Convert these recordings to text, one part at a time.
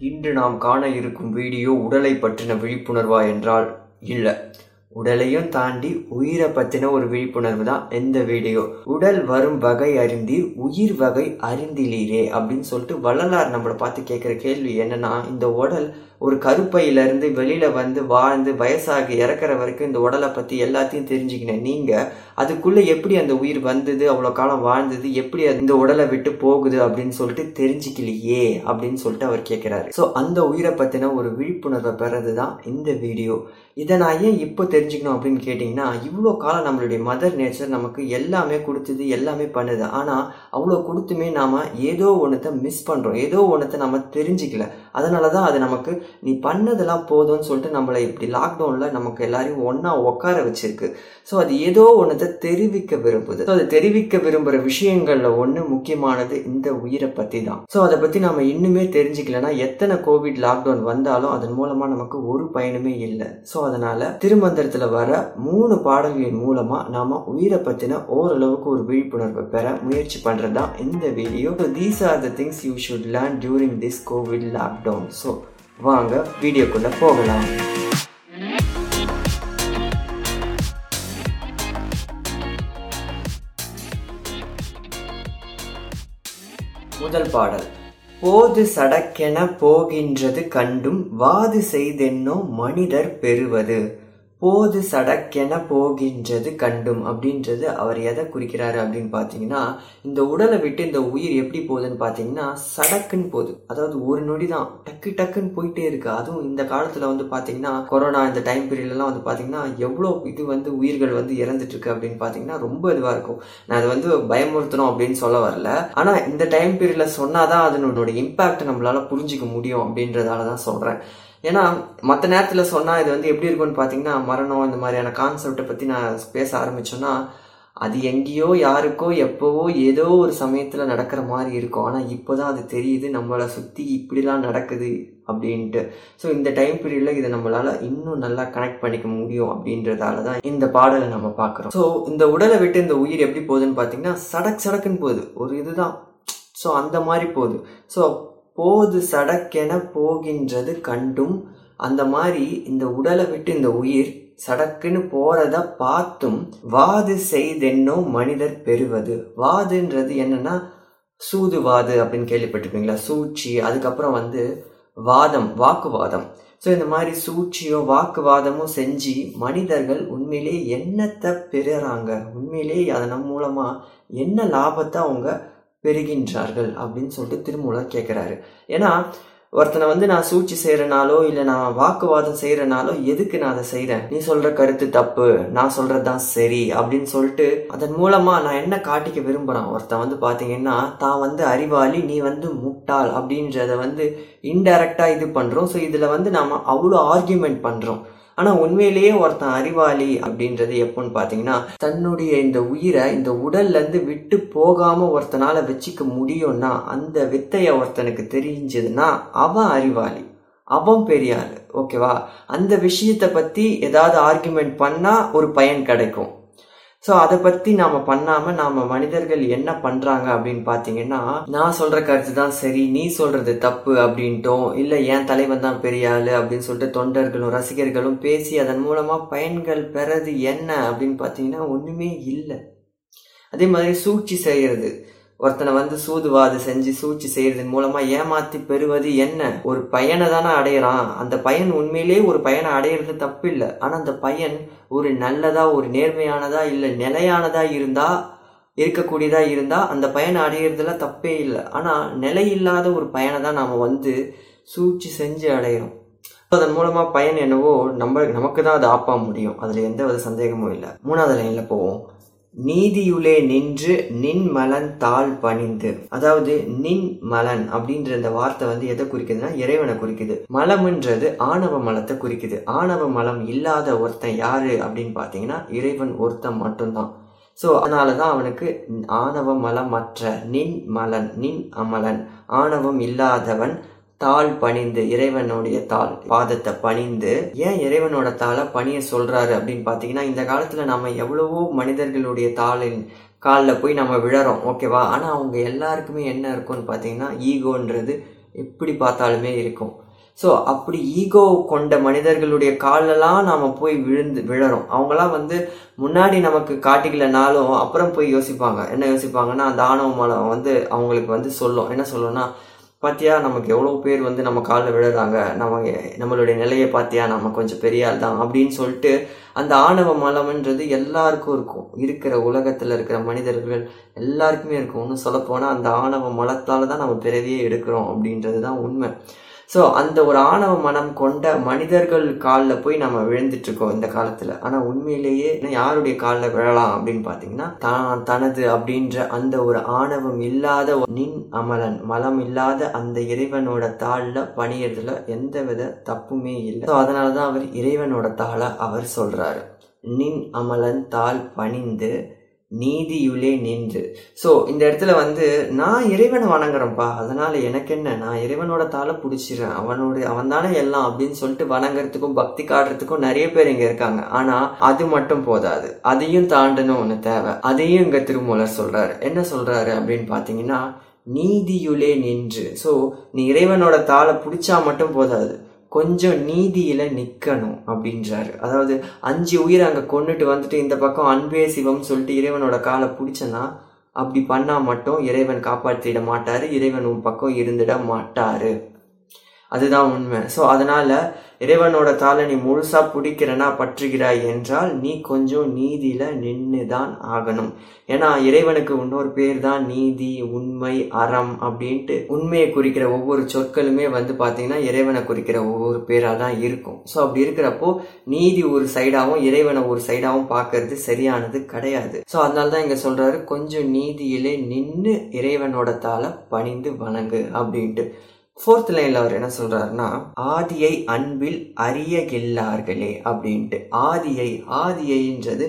இன்று நாம் காண இருக்கும் வீடியோ உடலை பற்றின விழிப்புணர்வா என்றால் இல்லை. உடலையும் தாண்டி உயிரை பற்றின ஒரு விழிப்புணர்வு தான் இந்த வீடியோ. உடல் வரும் வகை அறிந்தி உயிர் வகை அறிந்திலீரே அப்படின்னு சொல்லிட்டு வள்ளலார் நம்மளை பார்த்து கேட்குற கேள்வி என்னன்னா இந்த உடல் ஒரு கருப்பையிலேருந்து வெளியில் வந்து வாழ்ந்து வயசாகி இறக்குற வரைக்கும் இந்த உடலை பற்றி எல்லாத்தையும் தெரிஞ்சுக்கினேன். நீங்கள் அதுக்குள்ளே எப்படி அந்த உயிர் வந்தது அவ்வளோ காலம் வாழ்ந்தது எப்படி இந்த உடலை விட்டு போகுது அப்படின்னு சொல்லிட்டு தெரிஞ்சுக்கலையே அப்படின்னு சொல்லிட்டு அவர் கேட்குறாரு ஸோ அந்த உயிரை பற்றின ஒரு விழிப்புணர்வை பெறது தான் இந்த வீடியோ. இதை நான் ஏன் இப்போ தெரிஞ்சுக்கணும் அப்படின்னு கேட்டிங்கன்னா இவ்வளோ காலம் நம்மளுடைய மதர் நேச்சர் நமக்கு எல்லாமே கொடுத்தது எல்லாமே பண்ணுது. ஆனால் அவ்வளோ கொடுத்துமே நாம் ஏதோ ஒன்றத்தை மிஸ் பண்ணுறோம் ஏதோ ஒன்றத்தை நம்ம தெரிஞ்சிக்கல. அதனால தான் அது நமக்கு நீ பண்ணதெல்லாம் போதும்னு சொல்லிட்டு நம்மளை இப்படி லாக்டவுனில் நமக்கு எல்லாரையும் ஒன்றா உட்கார வச்சிருக்கு. ஸோ அது ஏதோ ஒன்றத்தை தெரிவிக்க விரும்புது. ஸோ அது தெரிவிக்க விரும்புகிற விஷயங்களில் ஒன்று முக்கியமானது இந்த உயிரை பற்றி தான் ஸோ அதை பற்றி நம்ம இன்னுமே தெரிஞ்சுக்கலன்னா எத்தனை கோவிட் லாக்டவுன் வந்தாலும் அதன் மூலமாக நமக்கு ஒரு பயனுமே இல்லை. ஸோ அதனால் திருமந்திரத்தில் வர மூணு பாடல்களின் மூலமாக நாம் உயிரை பற்றின ஓரளவுக்கு ஒரு விழிப்புணர்வை பெற முயற்சி பண்ணுறது தான் இந்த video so these are the things you should learn during this COVID lockdown so வாங்க வீடியோக்குள்ளே போகலாம். முதல் பாடல். போது சடக்கென போகின்றது கண்டும் வாது செய்தென்னோ மனிதர் பெறுவது. போது சடக்கென போகின்றது கண்டும் அப்படின்றது அவர் எதை குறிக்கிறாரு அப்படின்னு பார்த்தீங்கன்னா இந்த உடலை விட்டு இந்த உயிர் எப்படி போகுதுன்னு பார்த்தீங்கன்னா சடக்குன்னு போகுது. அதாவது ஒரு நொடி தான். டக்கு டக்குன்னு போயிட்டே இருக்கு. அதுவும் இந்த காலத்தில் வந்து பார்த்தீங்கன்னா கொரோனா இந்த டைம் பீரியட்லாம் வந்து பார்த்தீங்கன்னா எவ்வளோ இது வந்து உயிர்கள் வந்து இறந்துட்டு இருக்கு அப்படின்னு பார்த்தீங்கன்னா ரொம்ப இதுவாக இருக்கும். நான் அதை வந்து பயமுறுத்தணும் அப்படின்னு சொல்ல வரல. ஆனால் இந்த டைம் பீரியடில் சொன்னாதான் அதனோட இம்பாக்ட் நம்மளால புரிஞ்சிக்க முடியும் அப்படின்றதால தான் சொல்கிறேன் ஏன்னா மற்ற நேரத்தில் சொன்னால் இது வந்து எப்படி இருக்கும்னு பார்த்தீங்கன்னா மரணம் இந்த மாதிரியான கான்செப்டை பற்றி நான் பேச ஆரம்பிச்சோன்னா அது எங்கேயோ யாருக்கோ எப்போவோ ஏதோ ஒரு சமயத்தில் நடக்கிற மாதிரி இருக்கும். ஆனால் இப்போ தான் அது தெரியுது நம்மளை சுற்றி இப்படிலாம் நடக்குது அப்படின்ட்டு. ஸோ இந்த டைம் பீரியடில் இதை நம்மளால் இன்னும் நல்லா கனெக்ட் பண்ணிக்க முடியும் அப்படின்றதால தான் இந்த பாடலை நம்ம பார்க்குறோம். ஸோ இந்த உடலை விட்டு இந்த உயிர் எப்படி போகுதுன்னு பார்த்தீங்கன்னா சடக் சடக்குன்னு போகுது. ஒரு இதுதான். ஸோ அந்த மாதிரி போகுது. ஸோ போது சடக்கென போகின்றது கண்டும். அந்த மாதிரி இந்த உடலை விட்டு இந்த உயிர் சடக்குன்னு போறத பார்த்தும் வாது செய்தென்னோ மனிதர் பெறுவது. வாதுன்றது என்னன்னா சூதுவாது அப்படின்னு கேள்விப்பட்டிருப்பீங்களா? சூழ்ச்சி அதுக்கப்புறம் வந்து வாதம் வாக்குவாதம். ஸோ இந்த மாதிரி சூழ்ச்சியோ வாக்குவாதமும் செஞ்சு மனிதர்கள் உண்மையிலேயே என்னத்தை பெறுறாங்க? உண்மையிலேயே அதன் மூலமா என்ன லாபத்தை அவங்க பெறுகின்றார்கள் அப்படின்னு சொல்லிட்டு திருமூலர் கேட்குறாரு ஏன்னா ஒருத்தனை வந்து நான் சூழ்ச்சி செய்கிறனாலோ இல்லை நான் வாக்குவாதம் செய்கிறனாலோ எதுக்கு நான் அதை செய்கிறேன் நீ சொல்கிற கருத்து தப்பு நான் சொல்கிறது தான் சரி அப்படின்னு சொல்லிட்டு அதன் மூலமாக நான் என்ன காட்டிக்க விரும்புகிறேன் ஒருத்தன் வந்து பார்த்தீங்கன்னா தான் வந்து அறிவாளி நீ வந்து முட்டாள் அப்படின்றத வந்து இன்டைரக்டாக இது பண்ணுறோம் ஸோ இதில் வந்து நாம் அவ்வளோ ஆர்கியூமெண்ட் பண்ணுறோம் ஆனால் உண்மையிலேயே ஒருத்தன் அறிவாளி அப்படின்றது எப்போன்னு பார்த்தீங்கன்னா தன்னுடைய இந்த உயிரை இந்த உடல்லேருந்து விட்டு போகாமல் ஒருத்தனால வச்சுக்க முடியும்னா அந்த வித்தையை ஒருத்தனுக்கு தெரிஞ்சதுன்னா அவன் அறிவாளி. அவன் பெரியார். ஓகேவா? அந்த விஷயத்தை பற்றி ஏதாவது ஆர்குமெண்ட் பண்ணால் ஒரு பயன் கிடைக்கும். ஸோ அதை பற்றி நாம் பண்ணாமல் நாம் மனிதர்கள் என்ன பண்ணுறாங்க அப்படின்னு பார்த்தீங்கன்னா நான் சொல்கிற கருத்து தான் சரி நீ சொல்கிறது தப்பு அப்படின்ட்டோம். இல்லை என் தலைவன் தான் பெரிய ஆள் அப்படின்னு சொல்லிட்டு தொண்டர்களும் ரசிகர்களும் பேசி அதன் மூலமாக பயன்கள் பெறது என்ன அப்படின்னு பார்த்தீங்கன்னா ஒன்றுமே இல்லை. அதே மாதிரி சூழ்ச்சி செய்கிறது ஒருத்தனை வந்து சூதுவாது செஞ்சு சூழ்ச்சி செய்யறதன் மூலமா ஏமாத்தி பெறுவது என்ன? ஒரு பயனை தானே அடையிறான். அந்த பயன் உண்மையிலேயே ஒரு பயனை அடையிறது தப்பு இல்லை ஆனா அந்த பயன் ஒரு நல்லதா ஒரு நேர்மையானதா இல்லை நிலையானதா இருந்தா இருக்கக்கூடியதா இருந்தா அந்த பயனை அடையிறதுல தப்பே இல்லை. ஆனா நிலை இல்லாத ஒரு பயனை தான் நாம வந்து சூழ்ச்சி செஞ்சு அடையிறோம். அதன் மூலமா பயன் என்னவோ நம்ம நமக்கு தான் அது ஆப்பா முடியும். அதுல எந்த வித சந்தேகமும் இல்லை. மூணாவது லைன்ல போவோம். நீதியுளே நின்று நின் மலன் தாழ் பணிந்து. அதாவது நின் மலன் அப்படின்ற இந்த வார்த்தை வந்து எதை குறிக்குதுன்னா இறைவனை குறிக்குது. மலம்ன்றது ஆணவ மலத்தை குறிக்குது. ஆணவ மலம் இல்லாத ஒருத்தன் யாரு அப்படின்னு பார்த்தீங்கன்னா இறைவன் ஒருத்தன் மட்டும்தான். ஸோ அதனால தான் அவனுக்கு ஆணவ மலமற்ற நின் மலன் நின் அமலன். ஆணவம் இல்லாதவன் தாள் பணிந்து இறைவனுடைய தாள் பாதத்தை பணிந்து ஏன் இறைவனோட தாளை பணிய சொல்றாரு அப்படின்னு பாத்தீங்கன்னா இந்த காலத்துல நம்ம எவ்வளவோ மனிதர்களுடைய தாளின் காலில் போய் நம்ம விழறோம் ஓகேவா ஆனால் அவங்க எல்லாருக்குமே என்ன இருக்கும்னு பார்த்தீங்கன்னா ஈகோன்றது எப்படி பார்த்தாலுமே இருக்கும். ஸோ அப்படி ஈகோ கொண்ட மனிதர்களுடைய காலெல்லாம் நாம் போய் விழுந்து விழறோம். அவங்களாம் வந்து முன்னாடி நமக்கு காட்டிக்கலனாலும் அப்புறம் போய் யோசிப்பாங்க. என்ன யோசிப்பாங்கன்னா அந்த ஆணவ மலம் வந்து அவங்களுக்கு வந்து சொல்லும். என்ன சொல்லும்னா பார்த்தியா நமக்கு எவ்வளோ பேர் வந்து நம்ம காலில் விழுறாங்க நம்ம நம்மளுடைய நிலையை பார்த்தியா நம்ம கொஞ்சம் பெரிய ஆள் தான் அப்படின்னு சொல்லிட்டு அந்த ஆணவ மலம்ன்றது எல்லாருக்கும் இருக்கும். இருக்கிற உலகத்தில் இருக்கிற மனிதர்கள் எல்லாருக்குமே இருக்கும். ஒன்றும் சொல்லப்போனால் அந்த ஆணவ மலத்தால் தான் நம்ம பிறவியே எடுக்கிறோம் அப்படின்றது தான் உண்மை. ஸோ அந்த ஒரு ஆணவ மனம் கொண்ட மனிதர்கள் காலில் போய் நம்ம விழுந்துட்டுருக்கோம் இந்த காலத்தில். ஆனால் உண்மையிலேயே யாருடைய காலில் விழலாம் அப்படின்னு பார்த்தீங்கன்னா தான் தனது அப்படின்ற அந்த ஒரு ஆணவம் இல்லாத நின் அமலன் மலம் இல்லாத அந்த இறைவனோட தாளில் பணியறதுல எந்த வித தப்புமே இல்லை. ஸோ அதனால தான் அவர் இறைவனோட தாளை அவர் சொல்கிறாரு நின் அமலன் தாள் பணிந்து நீதியுள்ளே நின்று. ஸோ இந்த இடத்துல வந்து நான் இறைவனை வணங்குறேன்ப்பா. அதனால எனக்கு என்ன? நான் இறைவனோட தாளை பிடிச்சிடுறேன். அவனோட அவன் தானே எல்லாம் அப்படின்னு சொல்லிட்டு வணங்குறதுக்கும் பக்தி காட்டுறதுக்கும் நிறைய பேர் இங்கே இருக்காங்க. ஆனால் அது மட்டும் போதாது. அதையும் தாண்டணும் ஒன்று தேவை. அதையும் இங்கே திருமூலர் சொல்கிறாரு என்ன சொல்கிறாரு அப்படின்னு பார்த்தீங்கன்னா நீதியுளே நின்று. ஸோ நீ இறைவனோட தாளை பிடிச்சா மட்டும் போதாது. கொஞ்சம் நீதியில் நிற்கணும் அப்படின்றாரு. அதாவது அஞ்சு உயிரை அங்கே கொண்டுட்டு வந்துட்டு இந்த பக்கம் அன்பே சிவம் சொல்லிட்டு இறைவனோட காலை பிடிச்சனா அப்படி பண்ணால் மட்டும் இறைவன் காப்பாற்றிட மாட்டார் இறைவன் உன் பக்கம் இருந்துட மாட்டார். அதுதான் உண்மை. ஸோ அதனால் இறைவனோட தாளை நீ முழுசாக பிடிக்கிறனா பற்றுகிறாய் என்றால் நீ கொஞ்சம் நீதியில் நின்று தான் ஆகணும். ஏன்னா இறைவனுக்கு இன்னொரு பேர் தான் நீதி உண்மை அறம் அப்படின்ட்டு உண்மையை குறிக்கிற ஒவ்வொரு சொற்களுமே வந்து பார்த்திங்கன்னா இறைவனை குறிக்கிற ஒவ்வொரு பேராக தான் இருக்கும். ஸோ அப்படி இருக்கிறப்போ நீதி ஒரு சைடாகவும் இறைவனை ஒரு சைடாகவும் பார்க்கறது சரியானது கிடையாது. ஸோ அதனால தான் இங்கே சொல்கிறாரு கொஞ்சம் நீதியிலே நின்று இறைவனோட தாளை பணிந்து வணங்கு அப்படின்ட்டு. ஃபோர்த் லைன்ல அவர் என்ன சொல்றாருன்னா ஆதியை அன்பில் அறியகில்லார்களே அப்படின்ட்டு. ஆதியை ஆதியைன்றது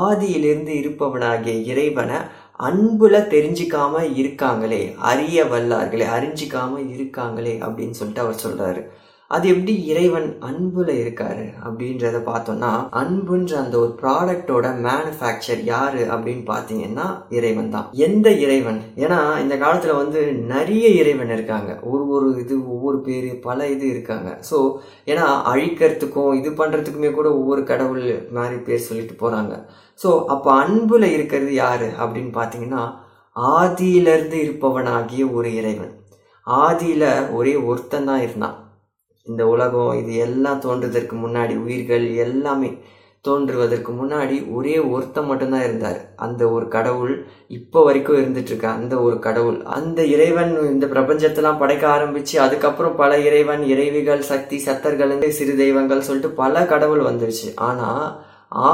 ஆதியிலிருந்து இருப்பவனாகிய இறைவனை அன்புல தெரிஞ்சுக்காம இருக்காங்களே அறிய வல்லார்களே அறிஞ்சிக்காம இருக்காங்களே அப்படின்னு சொல்லிட்டு அவர் சொல்றாரு. அது எப்படி இறைவன் அன்புல இருக்காரு அப்படின்றத பார்த்தோம்னா அன்புன்ற அந்த ஒரு ப்ராடக்டோட மேனுஃபேக்சர் யாரு அப்படின்னு பார்த்தீங்கன்னா இறைவன் தான். எந்த இறைவன்? ஏன்னா இந்த காலத்துல வந்து நிறைய இறைவன் இருக்காங்க. ஒரு ஒரு இது ஒவ்வொரு பேரு பல இது இருக்காங்க. ஸோ ஏன்னா அழிக்கிறதுக்கும் இது பண்றதுக்குமே கூட ஒவ்வொரு கடவுள் மாதிரி பேர் சொல்லிட்டு போறாங்க. ஸோ அப்போ அன்புல இருக்கிறது யாரு அப்படின்னு பார்த்தீங்கன்னா ஆதியிலிருந்து இருப்பவனாகிய ஒரு இறைவன். ஆதியில ஒரே ஒருத்தன் தான் இருந்தான். இந்த உலகம் இது எல்லாம் தோன்றுவதற்கு முன்னாடி உயிர்கள் எல்லாமே தோன்றுவதற்கு முன்னாடி ஒரே ஒருத்தன் மட்டும்தான் இருந்தார். அந்த ஒரு கடவுள் இப்போ வரைக்கும் இருந்துட்டுருக்க அந்த ஒரு கடவுள். அந்த இறைவன் இந்த பிரபஞ்சத்தெல்லாம் படைக்க ஆரம்பித்து அதுக்கப்புறம் பல இறைவன் இறைவிகள் சக்தி சத்தர்கள் சிறு தெய்வங்கள் சொல்லிட்டு பல கடவுள் வந்துருச்சு. ஆனால்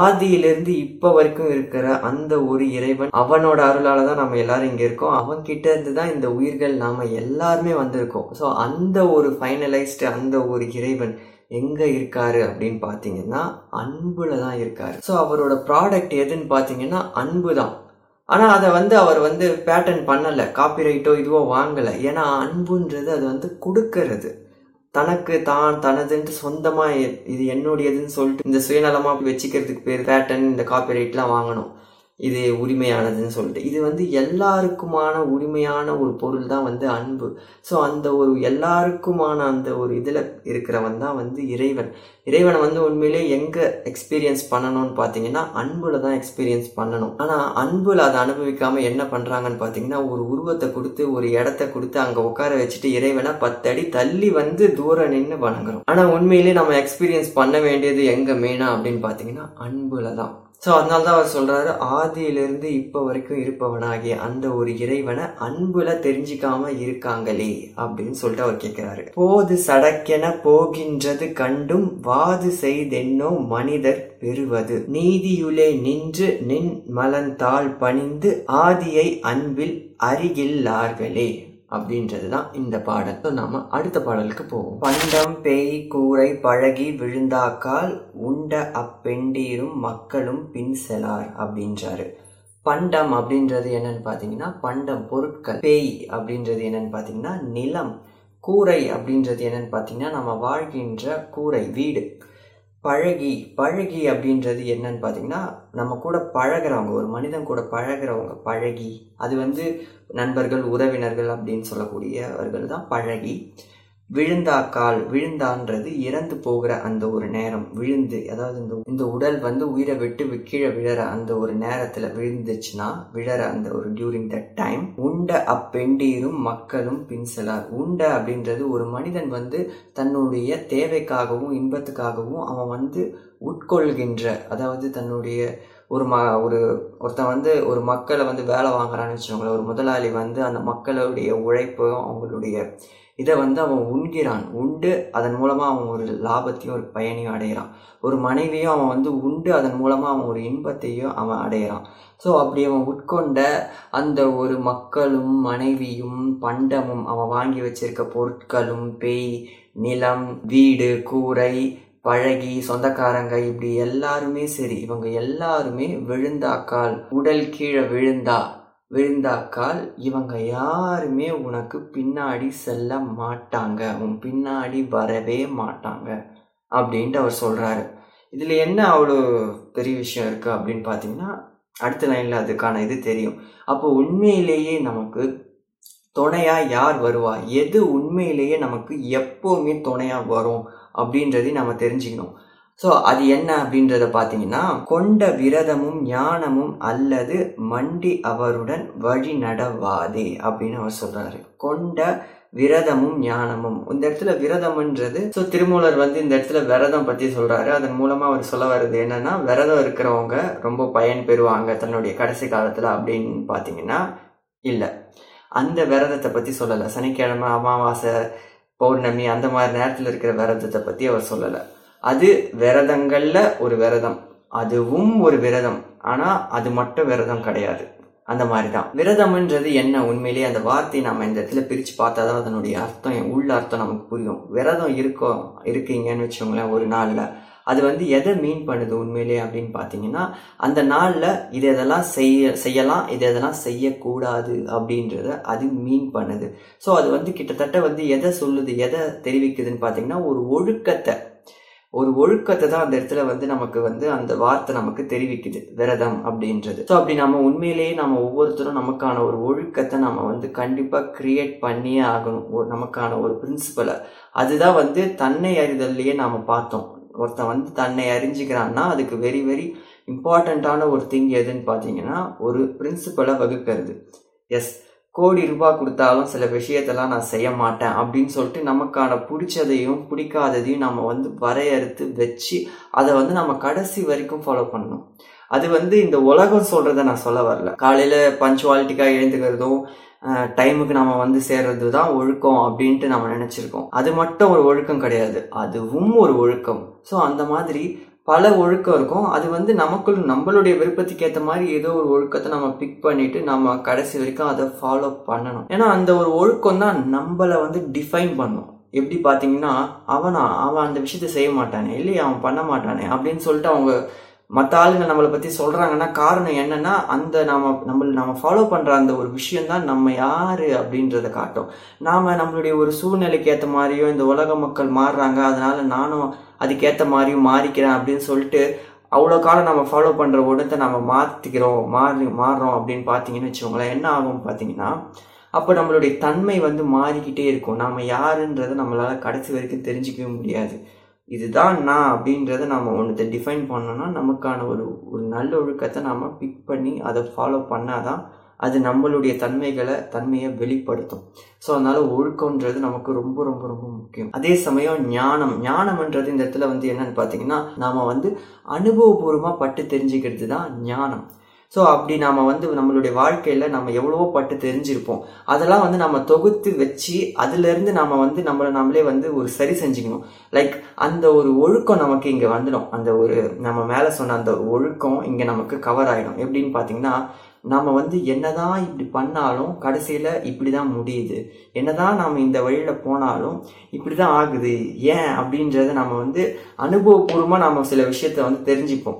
ஆதியிலிருந்து இப்ப வரைக்கும் இருக்கிற அந்த ஒரு இறைவன் அவனோட அருளால தான் நம்ம எல்லாரும் இங்க இருக்கோம். அவன் கிட்ட இருந்து தான் இந்த உயிர்கள் நாம எல்லாருமே வந்திருக்கோம். ஸோ அந்த ஒரு ஃபைனலைஸ்டு அந்த ஒரு இறைவன் எங்க இருக்காரு அப்படின்னு பாத்தீங்கன்னா அன்புல தான் இருக்காரு. ஸோ அவரோட ப்ராடக்ட் எதுன்னு பாத்தீங்கன்னா அன்பு தான். ஆனா அதை வந்து அவர் வந்து பேட்டர்ன் பண்ணலை காப்பிரைட்டோ இதுவோ வாங்கலை. ஏன்னா அன்புன்றது அது வந்து கொடுக்கறது. தனக்கு தான் தனதுன்ட்டு சொந்தமாக இது என்னுடையதுன்னு சொல்லிட்டு இந்த சுயநலமாக வச்சுக்கிறதுக்கு பேர் பேட்டன் இந்த காப்பிரைட்லாம் வாங்கணும். இது உரிமையானதுன்னு சொல்லிட்டு. இது வந்து எல்லாருக்குமான உரிமையான ஒரு பொருள் தான் வந்து அன்பு. ஸோ அந்த ஒரு எல்லாருக்குமான அந்த ஒரு இதில் இருக்கிறவன் தான் வந்து இறைவன். இறைவனை வந்து உண்மையிலே எங்கே எக்ஸ்பீரியன்ஸ் பண்ணணும்னு பார்த்தீங்கன்னா அன்பில் தான் எக்ஸ்பீரியன்ஸ் பண்ணணும். ஆனால் அன்பில் அதை அனுபவிக்காமல் என்ன பண்ணுறாங்கன்னு பார்த்தீங்கன்னா ஒரு உருவத்தை கொடுத்து ஒரு இடத்த கொடுத்து அங்கே உட்கார வச்சுட்டு இறைவனை பத்தடி தள்ளி வந்து தூரம் நின்று வணங்குறோம். ஆனால் உண்மையிலே நம்ம எக்ஸ்பீரியன்ஸ் பண்ண வேண்டியது எங்கே மெயினாக அப்படின்னு பார்த்தீங்கன்னா அன்பில் தான். ஸோ அதனால தான் அவர் சொல்கிறாரு ஆதியிலிருந்து இப்போ வரைக்கும் இருப்பவனாகிய அந்த ஒரு இறைவனை அன்புல தெரிஞ்சிக்காம இருக்காங்களே அப்படின்னு சொல்லிட்டு அவர் கேட்கிறாரு போது சடக்கென போகின்றது கண்டும் வாது செய்தென்னோ மனிதர் பெறுவது. நீதியுலே நின்று நின் மலந்தாள் பணிந்து ஆதியை அன்பில் அருகில்லார்களே. அப்படின்றது தான் இந்த பாடல். ஸோ நாம அடுத்த பாடலுக்கு போவோம். பண்டம் பேய் கூரை பழகி விழுந்தாக்கால் உண்ட அப்பெண்டீரும் மக்களும் பின் செலார் அப்படின்றாரு. பண்டம் அப்படின்றது என்னன்னு பார்த்தீங்கன்னா பண்டம் பொருட்கள். பேய் அப்படின்றது என்னன்னு பார்த்தீங்கன்னா நிலம். கூரை அப்படின்றது என்னன்னு பார்த்தீங்கன்னா நம்ம வாழ்கின்ற கூரை வீடு. பழகி பழகி அப்படின்றது என்னன்னு பார்த்தீங்கன்னா நம்ம கூட பழகுறவங்க ஒரு மனிதன் கூட பழகுறவங்க பழகி. அது வந்து நண்பர்கள் உறவினர்கள் அப்படின்னு சொல்லக்கூடியவர்கள் தான் பழகி. விழுந்தாக்கால் விழுந்தான்றது இறந்து போகிற அந்த ஒரு நேரம். விழுந்து அதாவது இந்த இந்த உடல் வந்து உயிரை விட்டு கீழே விழற அந்த ஒரு நேரத்தில் விழுந்துச்சுன்னா விழற அந்த ஒரு டியூரிங் தட் டைம் உண்ட அப்பெண்டீரும் மக்களும் பின்சலார் உண்ட அப்படின்றது ஒரு மனிதன் வந்து தன்னுடைய தேவைக்காகவும் இன்பத்துக்காகவும் அவன் வந்து உட்கொள்கின்ற அதாவது தன்னுடைய ஒரு ம ஒரு ஒருத்தன் வந்து ஒரு மக்களை வந்து வேலை வாங்குறான்னு வச்சுக்கோங்களேன். ஒரு முதலாளி வந்து அந்த மக்களுடைய உழைப்பும் அவங்களுடைய இதை வந்து அவன் உண்கிறான். உண்டு அதன் மூலமாக அவன் ஒரு லாபத்தையும் ஒரு பயனையும் அடைகிறான். ஒரு மனைவியும் அவன் வந்து உண்டு அதன் மூலமாக அவன் ஒரு இன்பத்தையும் அவன் அடைகிறான். ஸோ அப்படி அவன் உட்கொண்ட அந்த ஒரு மக்களும் மனைவியும் பண்டமும் அவன் வாங்கி வச்சிருக்க பொருட்களும் பேய் நிலம் வீடு கூரை பழகி சொந்தக்காரங்க இப்படி எல்லாருமே சரி. இவங்க எல்லாருமே விழுந்தாக்கால் உடல் கீழே விழுந்தா விழுந்தாக்கால் இவங்க யாருமே உனக்கு பின்னாடி செல்ல மாட்டாங்க. உன் பின்னாடி வரவே மாட்டாங்க. அப்படின்ட்டு அவர் சொல்கிறாரு இதில் என்ன அவ்வளோ பெரிய விஷயம் இருக்குது அப்படின்னு பார்த்தீங்கன்னா அடுத்த லைனில் அதுக்கான இது தெரியும். அப்போ உண்மையிலேயே நமக்கு துணையாக யார் வருவா? எது உண்மையிலேயே நமக்கு எப்போவுமே துணையாக வரும் அப்படின்றதையும் நம்ம தெரிஞ்சுக்கணும். ஸோ அது என்ன அப்படின்றத பார்த்தீங்கன்னா கொண்ட விரதமும் ஞானமும் அல்லது மண்டி அவருடன் வழி நடவாதே அப்படின்னு அவர் சொல்றாரு. கொண்ட விரதமும் ஞானமும். இந்த இடத்துல விரதம்ன்றது ஸோ திருமூலர் வந்து இந்த இடத்துல விரதம் பற்றி சொல்கிறாரு அதன் மூலமாக அவர் சொல்ல வர்றது என்னன்னா விரதம் இருக்கிறவங்க ரொம்ப பயன் பெறுவாங்க தன்னுடைய கடைசி காலத்தில் அப்படின்னு பார்த்தீங்கன்னா இல்லை. அந்த விரதத்தை பற்றி சொல்லலை. சனிக்கிழமை அமாவாசை பௌர்ணமி அந்த மாதிரி நேரத்தில் இருக்கிற விரதத்தை பற்றி அவர் சொல்லலை. அது விரதங்கள்ல ஒரு விரதம். அதுவும் ஒரு விரதம். ஆனா அது மட்டும் விரதம் கிடையாது. அந்த மாதிரி தான் விரதம்ன்றது என்ன? உண்மையிலேயே அந்த வார்த்தையை நம்ம இந்த இடத்துல பிரிச்சு பார்த்தா தான் அதனுடைய அர்த்தம் உள்ள அர்த்தம் நமக்கு புரியும். விரதம் இருக்கோம் இருக்கீங்கன்னு வச்சுக்கோங்களேன் ஒரு நாள்ல. அது வந்து எதை மீன் பண்ணுது உண்மையிலேயே அப்படின்னு பார்த்தீங்கன்னா அந்த நாளில் இது எதெல்லாம் செய்ய செய்யலாம் இது எதெல்லாம் செய்யக்கூடாது அப்படின்றத அது மீன் பண்ணுது. ஸோ அது வந்து கிட்டத்தட்ட வந்து எதை சொல்லுது எதை தெரிவிக்குதுன்னு பார்த்தீங்கன்னா ஒரு ஒழுக்கத்தை ஒரு ஒழுக்கத்தை தான் அந்த இடத்துல வந்து நமக்கு வந்து அந்த வார்த்தை நமக்கு தெரிவிக்குது விரதம் அப்படின்றது. ஸோ அப்படி நம்ம உண்மையிலேயே நம்ம ஒவ்வொருத்தரும் நமக்கான ஒரு ஒழுக்கத்தை நம்ம வந்து கண்டிப்பாக கிரியேட் பண்ணியே ஆகணும். ஒரு நமக்கான ஒரு பிரின்சிபலை அதுதான் வந்து தன்னை அறிதல்லையே நாம் பார்த்தோம். ஒருத்தன் வந்து தன்னை அறிஞ்சிக்கிறான்னா அதுக்கு வெரி வெரி இம்பார்ட்டண்ட்டான ஒரு திங் எதுன்னு பார்த்தீங்கன்னா ஒரு பிரின்சிபலை வகுக்கிறது. எஸ் கோடி ரூபாய் கொடுத்தாலும் சில விஷயத்தெல்லாம் நான் செய்ய மாட்டேன் அப்படின்னு சொல்லிட்டு நமக்கான பிடிச்சதையும் பிடிக்காததையும் நம்ம வந்து வரையறுத்து வச்சு அதை வந்து நம்ம கடைசி வரைக்கும் ஃபாலோ பண்ணணும். அது வந்து இந்த உலகம் சொல்கிறத நான் சொல்ல வரல. காலையில் பஞ்சுவாலிட்டிக்காக எழுந்துக்கிறதும் டைமுக்கு நம்ம வந்து சேர்றது தான் ஒழுக்கம் அப்படின்ட்டு நம்ம நினச்சிருக்கோம். அது மட்டும் ஒரு ஒழுக்கம் கிடையாது. அதுவும் ஒரு ஒழுக்கம். ஸோ அந்த மாதிரி பல ஒழுக்கம் இருக்கும். அது வந்து நமக்குள் நம்மளுடைய விருப்பத்துக்கு ஏற்ற மாதிரி ஏதோ ஒரு ஒழுக்கத்தை நம்ம பிக் பண்ணிட்டு நம்ம கடைசி வரைக்கும் அதை ஃபாலோ பண்ணணும். ஏன்னா அந்த ஒரு ஒழுக்கம் தான் நம்மளை வந்து டிஃபைன் பண்ணும். எப்படி பார்த்தீங்கன்னா அவனா அவன் அந்த விஷயத்த செய்ய மாட்டானே இல்லையே? அவன் பண்ண மாட்டானே அப்படின்னு சொல்லிட்டு அவங்க மற்ற ஆளுங்க நம்மளை பற்றி சொல்கிறாங்கன்னா காரணம் என்னன்னா அந்த நாம் நம்ம நம்ம ஃபாலோ பண்ணுற அந்த ஒரு விஷயம் தான் நம்ம யார் அப்படின்றத காட்டும். நாம் நம்மளுடைய ஒரு சூழ்நிலைக்கு ஏற்ற மாதிரியும் இந்த உலக மக்கள் மாறுறாங்க அதனால் நானும் அதுக்கேற்ற மாதிரியும் மாறிக்கிறேன் அப்படின்னு சொல்லிட்டு அவ்வளோ காலம் நம்ம ஃபாலோ பண்ணுற ஒன்றத்தை நம்ம மாற்றிக்கிறோம் மாறி மாறுறோம் அப்படின்னு பார்த்தீங்கன்னு வச்சுக்கோங்களேன் என்ன ஆகும் பார்த்தீங்கன்னா அப்போ நம்மளுடைய தன்மை வந்து மாறிக்கிட்டே இருக்கும். நாம் யாருன்றதை நம்மளால் கடைசி வரைக்கும் தெரிஞ்சிக்கவே முடியாது. இதுதான் நான் அப்படின்றத நம்ம ஒன்றத்தை டிஃபைன் பண்ணோன்னா நமக்கான ஒரு ஒரு நல்ல ஒழுக்கத்தை நாம் பிக் பண்ணி அதை ஃபாலோ பண்ணால் தான் அது நம்மளுடைய தன்மைகளை தன்மையை வெளிப்படுத்தும். ஸோ அதனால் ஒழுக்கம்ன்றது நமக்கு ரொம்ப ரொம்ப ரொம்ப முக்கியம். அதே சமயம் ஞானம் ஞானம்ன்றது இந்த இடத்துல வந்து என்னன்னு பார்த்தீங்கன்னா நாம் வந்து அனுபவபூர்வமாக பட்டு தெரிஞ்சுக்கிறது தான் ஞானம். ஸோ அப்படி நாம் வந்து நம்மளுடைய வாழ்க்கையில் நம்ம எவ்வளவோ பட்டு தெரிஞ்சிருப்போம். அதெல்லாம் வந்து நம்ம தொகுத்து வச்சு அதுலேருந்து நம்ம வந்து நம்மளை நம்மளே வந்து ஒரு சரி செஞ்சுக்கணும். லைக் அந்த ஒரு ஒழுக்கம் நமக்கு இங்கே வந்துடும். அந்த ஒரு நம்ம மேலே சொன்ன அந்த ஒரு ஒழுக்கம் இங்கே நமக்கு கவர் ஆகிடும் எப்படின்னு பார்த்தீங்கன்னா நாம் வந்து என்னதான் இப்படி பண்ணாலும் கடைசியில் இப்படி தான் முடியுது. என்னதான் நாம் இந்த வழியில் போனாலும் இப்படி தான் ஆகுது. ஏன்? அப்படின்றத நம்ம வந்து அனுபவபூர்வமாக நம்ம சில விஷயத்த வந்து தெரிஞ்சுப்போம்.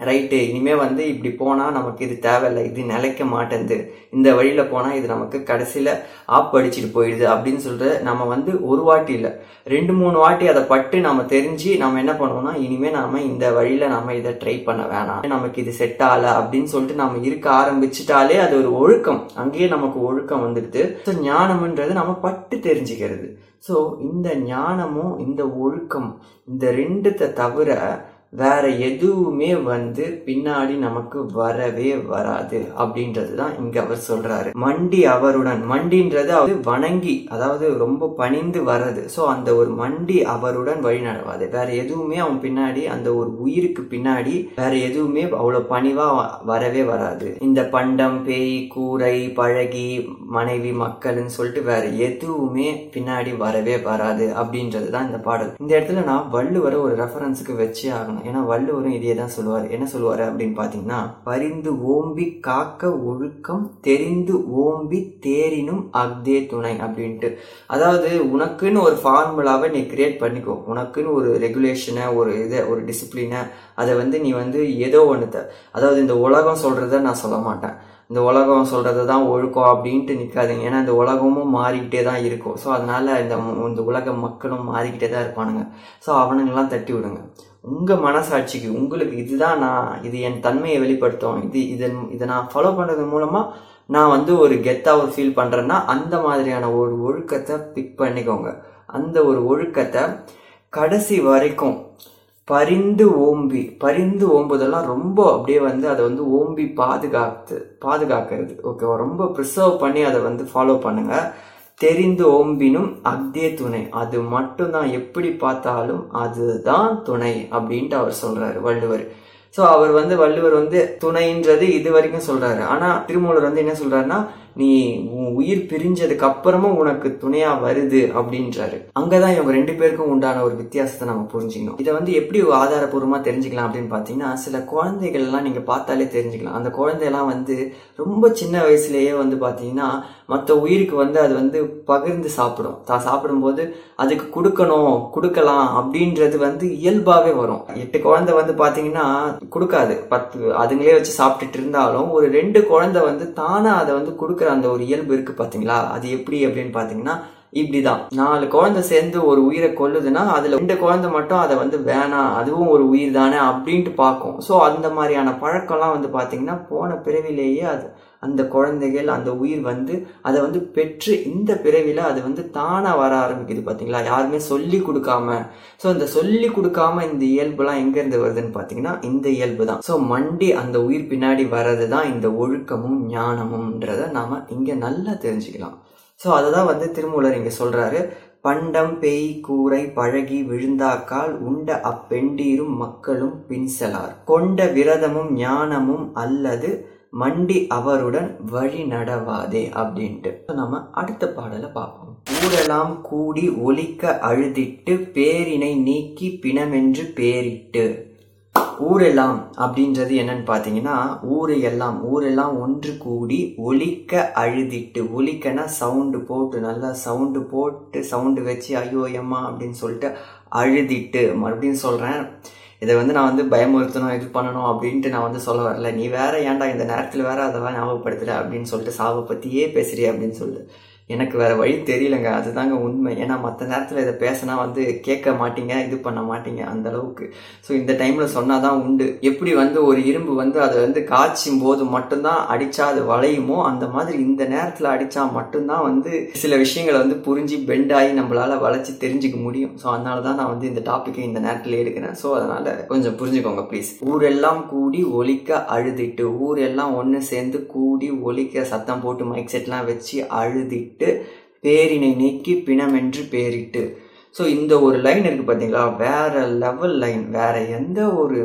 ரைட்டு இனிமேல் வந்து இப்படி போனால் நமக்கு இது தேவையில்லை இது நிலைக்க மாட்டேங்குது இந்த வழியில் போனால் இது நமக்கு கடைசியில் ஆப் அடிச்சிட்டு போயிடுது அப்படின்னு சொல்லிட்டு நம்ம வந்து ஒரு வாட்டி இல்லை. ரெண்டு மூணு வாட்டி அதை பட்டு நம்ம தெரிஞ்சு நம்ம என்ன பண்ணுவோம்னா இனிமேல் நாம் இந்த வழியில் நம்ம இதை ட்ரை பண்ண வேணாம். நமக்கு இது செட் ஆகலை அப்படின்னு சொல்லிட்டு நம்ம இருக்க ஆரம்பிச்சிட்டாலே அது ஒரு ஒழுக்கம். அங்கேயே நமக்கு ஒழுக்கம் வந்துடுது. ஸோ ஞானம்ன்றது நம்ம பட்டு தெரிஞ்சுக்கிறது. ஸோ இந்த ஞானமும் இந்த ஒழுக்கம் இந்த ரெண்டுத்தை தவிர வேற எதுவுமே வந்து பின்னாடி நமக்கு வரவே வராது அப்படின்றது தான் இங்க அவர் சொல்றாரு. மண்டி அவருடன் மண்டின்றது அவர் வணங்கி அதாவது ரொம்ப பணிந்து வர்றது. ஸோ அந்த ஒரு மண்டி அவருடன் வழி நடவாது. வேற எதுவுமே அவன் பின்னாடி அந்த ஒரு உயிருக்கு பின்னாடி வேற எதுவுமே அவ்வளவு பணிவா வரவே வராது. இந்த பண்டம் பேய் கூரை பழகி மனைவி மக்கள்னு சொல்லிட்டு வேற எதுவுமே பின்னாடி வரவே வராது அப்படின்றது தான் இந்த பாடல். இந்த இடத்துல நான் வள்ளுவரை ஒரு ரெஃபரன்ஸுக்கு வச்சே ஆகணும். ஏன்னா வள்ளுவரும் இதையே தான் சொல்லுவார். என்ன சொல்லுவார் அப்படின்னு பார்த்தீங்கன்னா பரிந்து ஓம்பி காக்க ஒழுக்கம் தெரிந்து ஓம்பி தேரினும் அக்தே துணை அப்படின்ட்டு. அதாவது உனக்குன்னு ஒரு ஃபார்முலாவை நீ கிரியேட் பண்ணிக்கோ. உனக்குன்னு ஒரு ரெகுலேஷனை ஒரு இதை ஒரு டிசிப்ளினை அதை வந்து நீ வந்து ஏதோ ஒன்றுத்த அதாவது இந்த உலகம் சொல்கிறத நான் சொல்ல மாட்டேன். இந்த உலகம் சொல்கிறது தான் ஒழுக்கம் அப்படின்ட்டு நிற்காதுங்க ஏன்னா இந்த உலகமும் மாறிக்கிட்டே தான் இருக்கும். ஸோ அதனால் இந்த இந்த உலக மக்களும் மாறிக்கிட்டே தான் இருப்பானுங்க. ஸோ அவனுங்கெல்லாம் தட்டி விடுங்க. உங்கள் மனசாட்சிக்கு உங்களுக்கு இதுதான் நான் இது என் தன்மையை வெளிப்படுத்தும். இது இதன் இதை நான் ஃபாலோ பண்ணுறது மூலமாக நான் வந்து ஒரு கெத்தாக ஒரு ஃபீல் பண்ணுறேன்னா அந்த மாதிரியான ஒரு ஒழுக்கத்தை பிக் பண்ணிக்கோங்க. அந்த ஒரு ஒழுக்கத்தை கடைசி வரைக்கும் பரிந்து ஓம்பி பரிந்து ஓம்புதெல்லாம் ரொம்ப அப்படியே வந்து அதை வந்து ஓம்பி பாதுகாத்து பாதுகாக்கிறது. ஓகே ரொம்ப ப்ரிசர்வ் பண்ணி அதை வந்து ஃபாலோ பண்ணுங்கள் தெரிந்து ஓம்பினும் அக்தே துணை. அது மட்டும்தான் எப்படி பார்த்தாலும் அதுதான் துணை அப்படின்ட்டு அவர் சொல்றாரு வள்ளுவர். ஸோ அவர் வந்து வள்ளுவர் வந்து துணைன்றது இது வரைக்கும் சொல்றாரு. ஆனா திருமூலர் வந்து என்ன சொல்றாருன்னா நீ உன் உயிர் பிரிஞ்சதுக்கு அப்புறமும் உனக்கு துணையா வருது அப்படின்றாரு. அங்கதான் இவங்க ரெண்டு பேருக்கும் உண்டான ஒரு வித்தியாசத்தை நம்ம புரிஞ்சுக்கணும். இதை வந்து எப்படி ஆதாரபூர்வமா தெரிஞ்சுக்கலாம் அப்படின்னு பாத்தீங்கன்னா சில குழந்தைகள் எல்லாம் நீங்க பார்த்தாலே தெரிஞ்சுக்கலாம். அந்த குழந்தையெல்லாம் வந்து ரொம்ப சின்ன வயசுலயே வந்து பாத்தீங்கன்னா மற்ற உயிருக்கு வந்து அது வந்து பகிர்ந்து சாப்பிடும். தான் சாப்பிடும்போது அதுக்கு கொடுக்கணும் கொடுக்கலாம் அப்படின்றது வந்து இயல்பாவே வரும். எட்டு குழந்தை வந்து பாத்தீங்கன்னா கொடுக்காது. பத்து அதுங்களே வச்சு சாப்பிட்டுட்டு இருந்தாலும் ஒரு ரெண்டு குழந்தை வந்து தானா அதை வந்து கொடுக்க கொடுக்குற அந்த ஒரு இயல்பு இருக்கு பாத்தீங்களா? அது எப்படி அப்படின்னு பாத்தீங்கன்னா இப்படிதான். நாலு குழந்தை சேர்ந்து ஒரு உயிரை கொல்லுதுன்னா அதுல ரெண்டு குழந்தை மட்டும் அதை வந்து வேணாம் அதுவும் ஒரு உயிர் தானே அப்படின்ட்டு பார்க்கும். ஸோ அந்த மாதிரியான பழக்கம்லாம் வந்து பாத்தீங்கன்னா போன பிறவிலேயே அது அந்த குழந்தைகள் அந்த உயிர் வந்து அதை வந்து பெற்று இந்த பிறவியில் அது வந்து தானாக வர ஆரம்பிக்குது பார்த்தீங்களா யாருமே சொல்லி கொடுக்காம. ஸோ இந்த சொல்லி கொடுக்காம இந்த இயல்புலாம் எங்கேருந்து வருதுன்னு பார்த்தீங்கன்னா இந்த இயல்பு தான். ஸோ மண்டி அந்த உயிர் பின்னாடி வர்றது தான் இந்த ஒழுக்கமும் ஞானமும்ன்றத நாம் இங்கே நல்லா தெரிஞ்சுக்கலாம். ஸோ அதை தான் வந்து திருமூலர் இங்கே சொல்கிறாரு பண்டம் பேய் கூரை பழகி விழுந்தாக்கால் உண்ட அப்பெண்டீரும் மக்களும் பின்சலார். கொண்ட விரதமும் ஞானமும் அல்லது மண்டி அவருடன் வழி நடவாதே அப்படின்ட்டு. நம்ம அடுத்த பாடலை பார்ப்போம். ஊரெல்லாம் கூடி ஒலிக்க அழுதிட்டு பேரினை நீக்கி பிணமென்று பேரிட்டு. ஊரெல்லாம் அப்படின்றது என்னன்னு பார்த்தீங்கன்னா ஊர் எல்லாம் ஊரெல்லாம் ஒன்று கூடி ஒலிக்க அழுதிட்டு ஒலிக்கனா சவுண்டு போட்டு நல்லா சவுண்டு போட்டு சவுண்டு வச்சு ஐயோ எம்மா அப்படின்னு சொல்லிட்டு அழுதிட்டு மறுபடியும் சொல்கிறேன் இதை வந்து நான் வந்து பயமுறுத்தணும் இது பண்ணணும் அப்படின்ட்டு நான் வந்து சொல்ல வரல. நீ வேற ஏன்டா இந்த நேரத்தில் வேற அதெல்லாம் ஞாபகப்படுத்துற அப்படின்னு சொல்லிட்டு சாவை பற்றியே பேசுறிய அப்படின்னு சொல்லிட்டு எனக்கு வேறு வழி தெரியலங்க. அதுதாங்க உண்மை. ஏன்னா மற்ற நேரத்தில் இதை பேசினா வந்து கேட்க மாட்டீங்க இது பண்ண மாட்டீங்க அந்த அளவுக்கு. ஸோ இந்த டைமில் சொன்னால் தான் உண்டு. எப்படி வந்து ஒரு இரும்பு வந்து அதை வந்து காய்ச்சும் போது மட்டும்தான் அடித்தா அது வளையுமோ அந்த மாதிரி இந்த நேரத்தில் அடித்தா மட்டும்தான் வந்து சில விஷயங்களை வந்து புரிஞ்சு பெண்டாகி ஆகி வளைச்சி வளைச்சு தெரிஞ்சுக்க முடியும். ஸோ அதனால தான் நான் வந்து இந்த டாப்பிக்கை இந்த நேரத்தில் எடுக்கிறேன். ஸோ அதனால் கொஞ்சம் புரிஞ்சுக்கோங்க ப்ளீஸ் ஊரெல்லாம் கூடி ஒலிக்க அழுதிட்டு ஊரெல்லாம் ஒன்று சேர்ந்து கூடி ஒலிக்க சத்தம் போட்டு மைக் செட்லாம் வச்சு அழுதிட்டு பேரினை நீக்கி பிணமென்று பேரிட்டு. ஸோ இந்த ஒரு லைன் இருக்குது பார்த்தீங்களா? வேற லெவல் லைன் வேறு எந்த ஒரு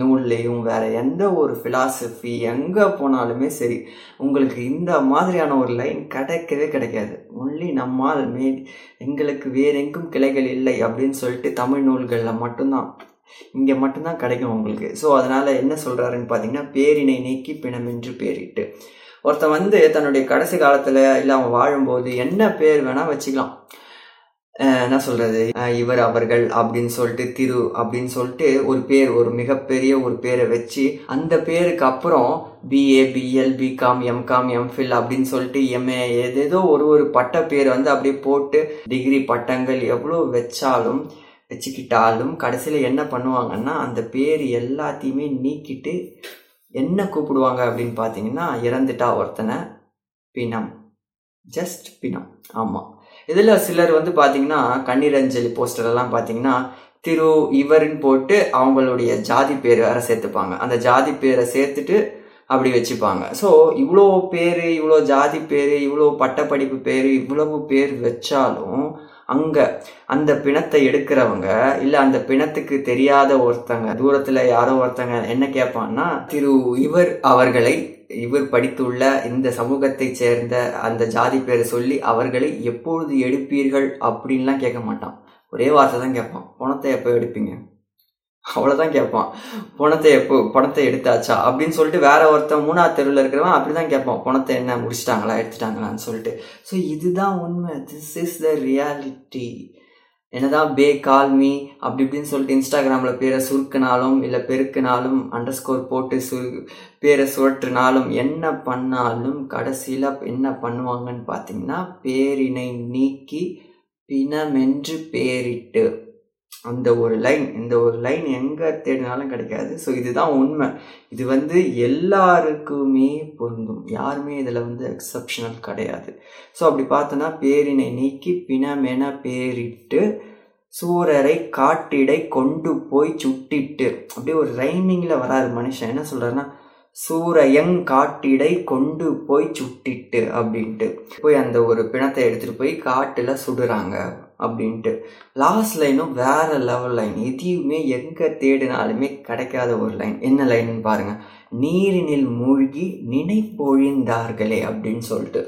நூல்லையும் வேற எந்த ஒரு ஃபிலாசபி எங்கே போனாலுமே சரி உங்களுக்கு இந்த மாதிரியான ஒரு லைன் கிடைக்கவே கிடைக்காது. ஒன்லி நம்மால் மே எங்களுக்கு வேறெங்கும் கிளைகள் இல்லை அப்படின்னு சொல்லிட்டு தமிழ் நூல்களில் மட்டும்தான் இங்கே மட்டும்தான் கிடைக்கும் உங்களுக்கு. ஸோ அதனால் என்ன சொல்கிறாருன்னு பார்த்தீங்கன்னா பேரினை நீக்கி பிணமென்று பேரிட்டு. ஒருத்தன் வந்து தன்னுடைய கடைசி காலத்தில் இல்லை அவன் வாழும்போது என்ன பேர் வேணால் வச்சுக்கலாம். என்ன சொல்கிறது இவர் அவர்கள் அப்படின்னு சொல்லிட்டு திரு அப்படின்னு சொல்லிட்டு ஒரு பேர் ஒரு மிகப்பெரிய ஒரு பேரை வச்சு அந்த பேருக்கு அப்புறம் BA BL BCom MCom MPhil அப்படின்னு சொல்லிட்டு எம்ஏ ஏதேதோ ஒரு ஒரு பட்ட பேர் வந்து அப்படியே போட்டு டிகிரி பட்டங்கள் எவ்வளோ வச்சாலும் வச்சுக்கிட்டாலும் கடைசியில் என்ன பண்ணுவாங்கன்னா அந்த பேர் எல்லாத்தையுமே நீக்கிட்டு என்ன கூப்பிடுவாங்க அப்படின்னு பார்த்தீங்கன்னா இறந்துட்டா ஒருத்தனை பிணம். ஜஸ்ட் பிணம். ஆமாம் இதில் சிலர் வந்து பார்த்தீங்கன்னா கண்ணீரஞ்சலி போஸ்டர் எல்லாம் பார்த்தீங்கன்னா திரு இவருன்னு போட்டு அவங்களுடைய ஜாதி பேர் வேற சேர்த்துப்பாங்க. அந்த ஜாதி பேரை சேர்த்துட்டு அப்படி வச்சுப்பாங்க. ஸோ இவ்வளோ பேர் இவ்வளோ ஜாதி பேர் இவ்வளோ பட்டப்படிப்பு பேர் இவ்வளவு பேர் வச்சாலும் அங்கே அந்த பிணத்தை எடுக்கிறவங்க இல்லை அந்த பிணத்துக்கு தெரியாத ஒருத்தங்க தூரத்தில் யாரோ ஒருத்தங்க என்ன கேட்பான்னா திரு இவர் அவர்களை இவர் படித்துள்ள இந்த சமூகத்தை சேர்ந்த அந்த ஜாதி பேரை சொல்லி அவர்களை எப்பொழுது எடுப்பீர்கள் அப்படின்லாம் கேட்க மாட்டான். ஒரே வார்த்தை தான் கேட்பான். பணத்தை எப்போ எடுப்பீங்க? அவ்வளோதான் கேட்பான். பணத்தை எப்போ பணத்தை எடுத்தாச்சா? அப்படின்னு சொல்லிட்டு வேற ஒருத்தன் மூணாவது தெருவில் இருக்கிறவன் அப்படிதான் கேட்பான். பணத்தை என்ன முடிச்சிட்டாங்களா எடுத்துட்டாங்களான்னு சொல்லிட்டு. ஸோ இதுதான் உண்மை. திஸ் இஸ் த ரியாலிட்டி என்னதான் பே கால் மீ அப்படி இப்படின்னு சொல்லிட்டு இன்ஸ்டாகிராமில் பேரை சுருக்கினாலும் இல்லை பெருக்கினாலும் அண்டர் ஸ்கோர் போட்டு சுரு பேரை சுழற்றினாலும் என்ன பண்ணாலும் கடைசியில் என்ன பண்ணுவாங்கன்னு பார்த்தீங்கன்னா பேரினை நீக்கி பிணமென்று பேரிட்டு. அந்த ஒரு லைன் இந்த ஒரு லைன் எங்கே தேடினாலும் கிடைக்காது. ஸோ இதுதான் உண்மை. இது வந்து எல்லாருக்குமே பொருந்தும். யாருமே இதில் வந்து எக்ஸப்ஷனல் கிடையாது. ஸோ அப்படி பார்த்தோன்னா பேரினை நீக்கி பிணமென பேரிட்டு சூரரை காட்டிடை கொண்டு போய் சுட்டிட்டு. அப்படியே ஒரு ரைமிங்கில் வராரு மனுஷன். என்ன சொல்றாருன்னா சூரையங் காட்டிடை கொண்டு போய் சுட்டிட்டு அப்படின்ட்டு. போய் அந்த ஒரு பிணத்தை எடுத்துகிட்டு போய் காட்டில் சுடுறாங்க. அப்படின்ட்டு. லாஸ்ட் லைனும் வேறு லெவல் லைன் எதையுமே எங்கே தேடினாலுமே கிடைக்காத ஒரு லைன் என்ன லைன்னு பாருங்கள் நீரினில் மூழ்கி நினைப்பொழிந்தார்களே அப்படின்னு சொல்லிட்டு.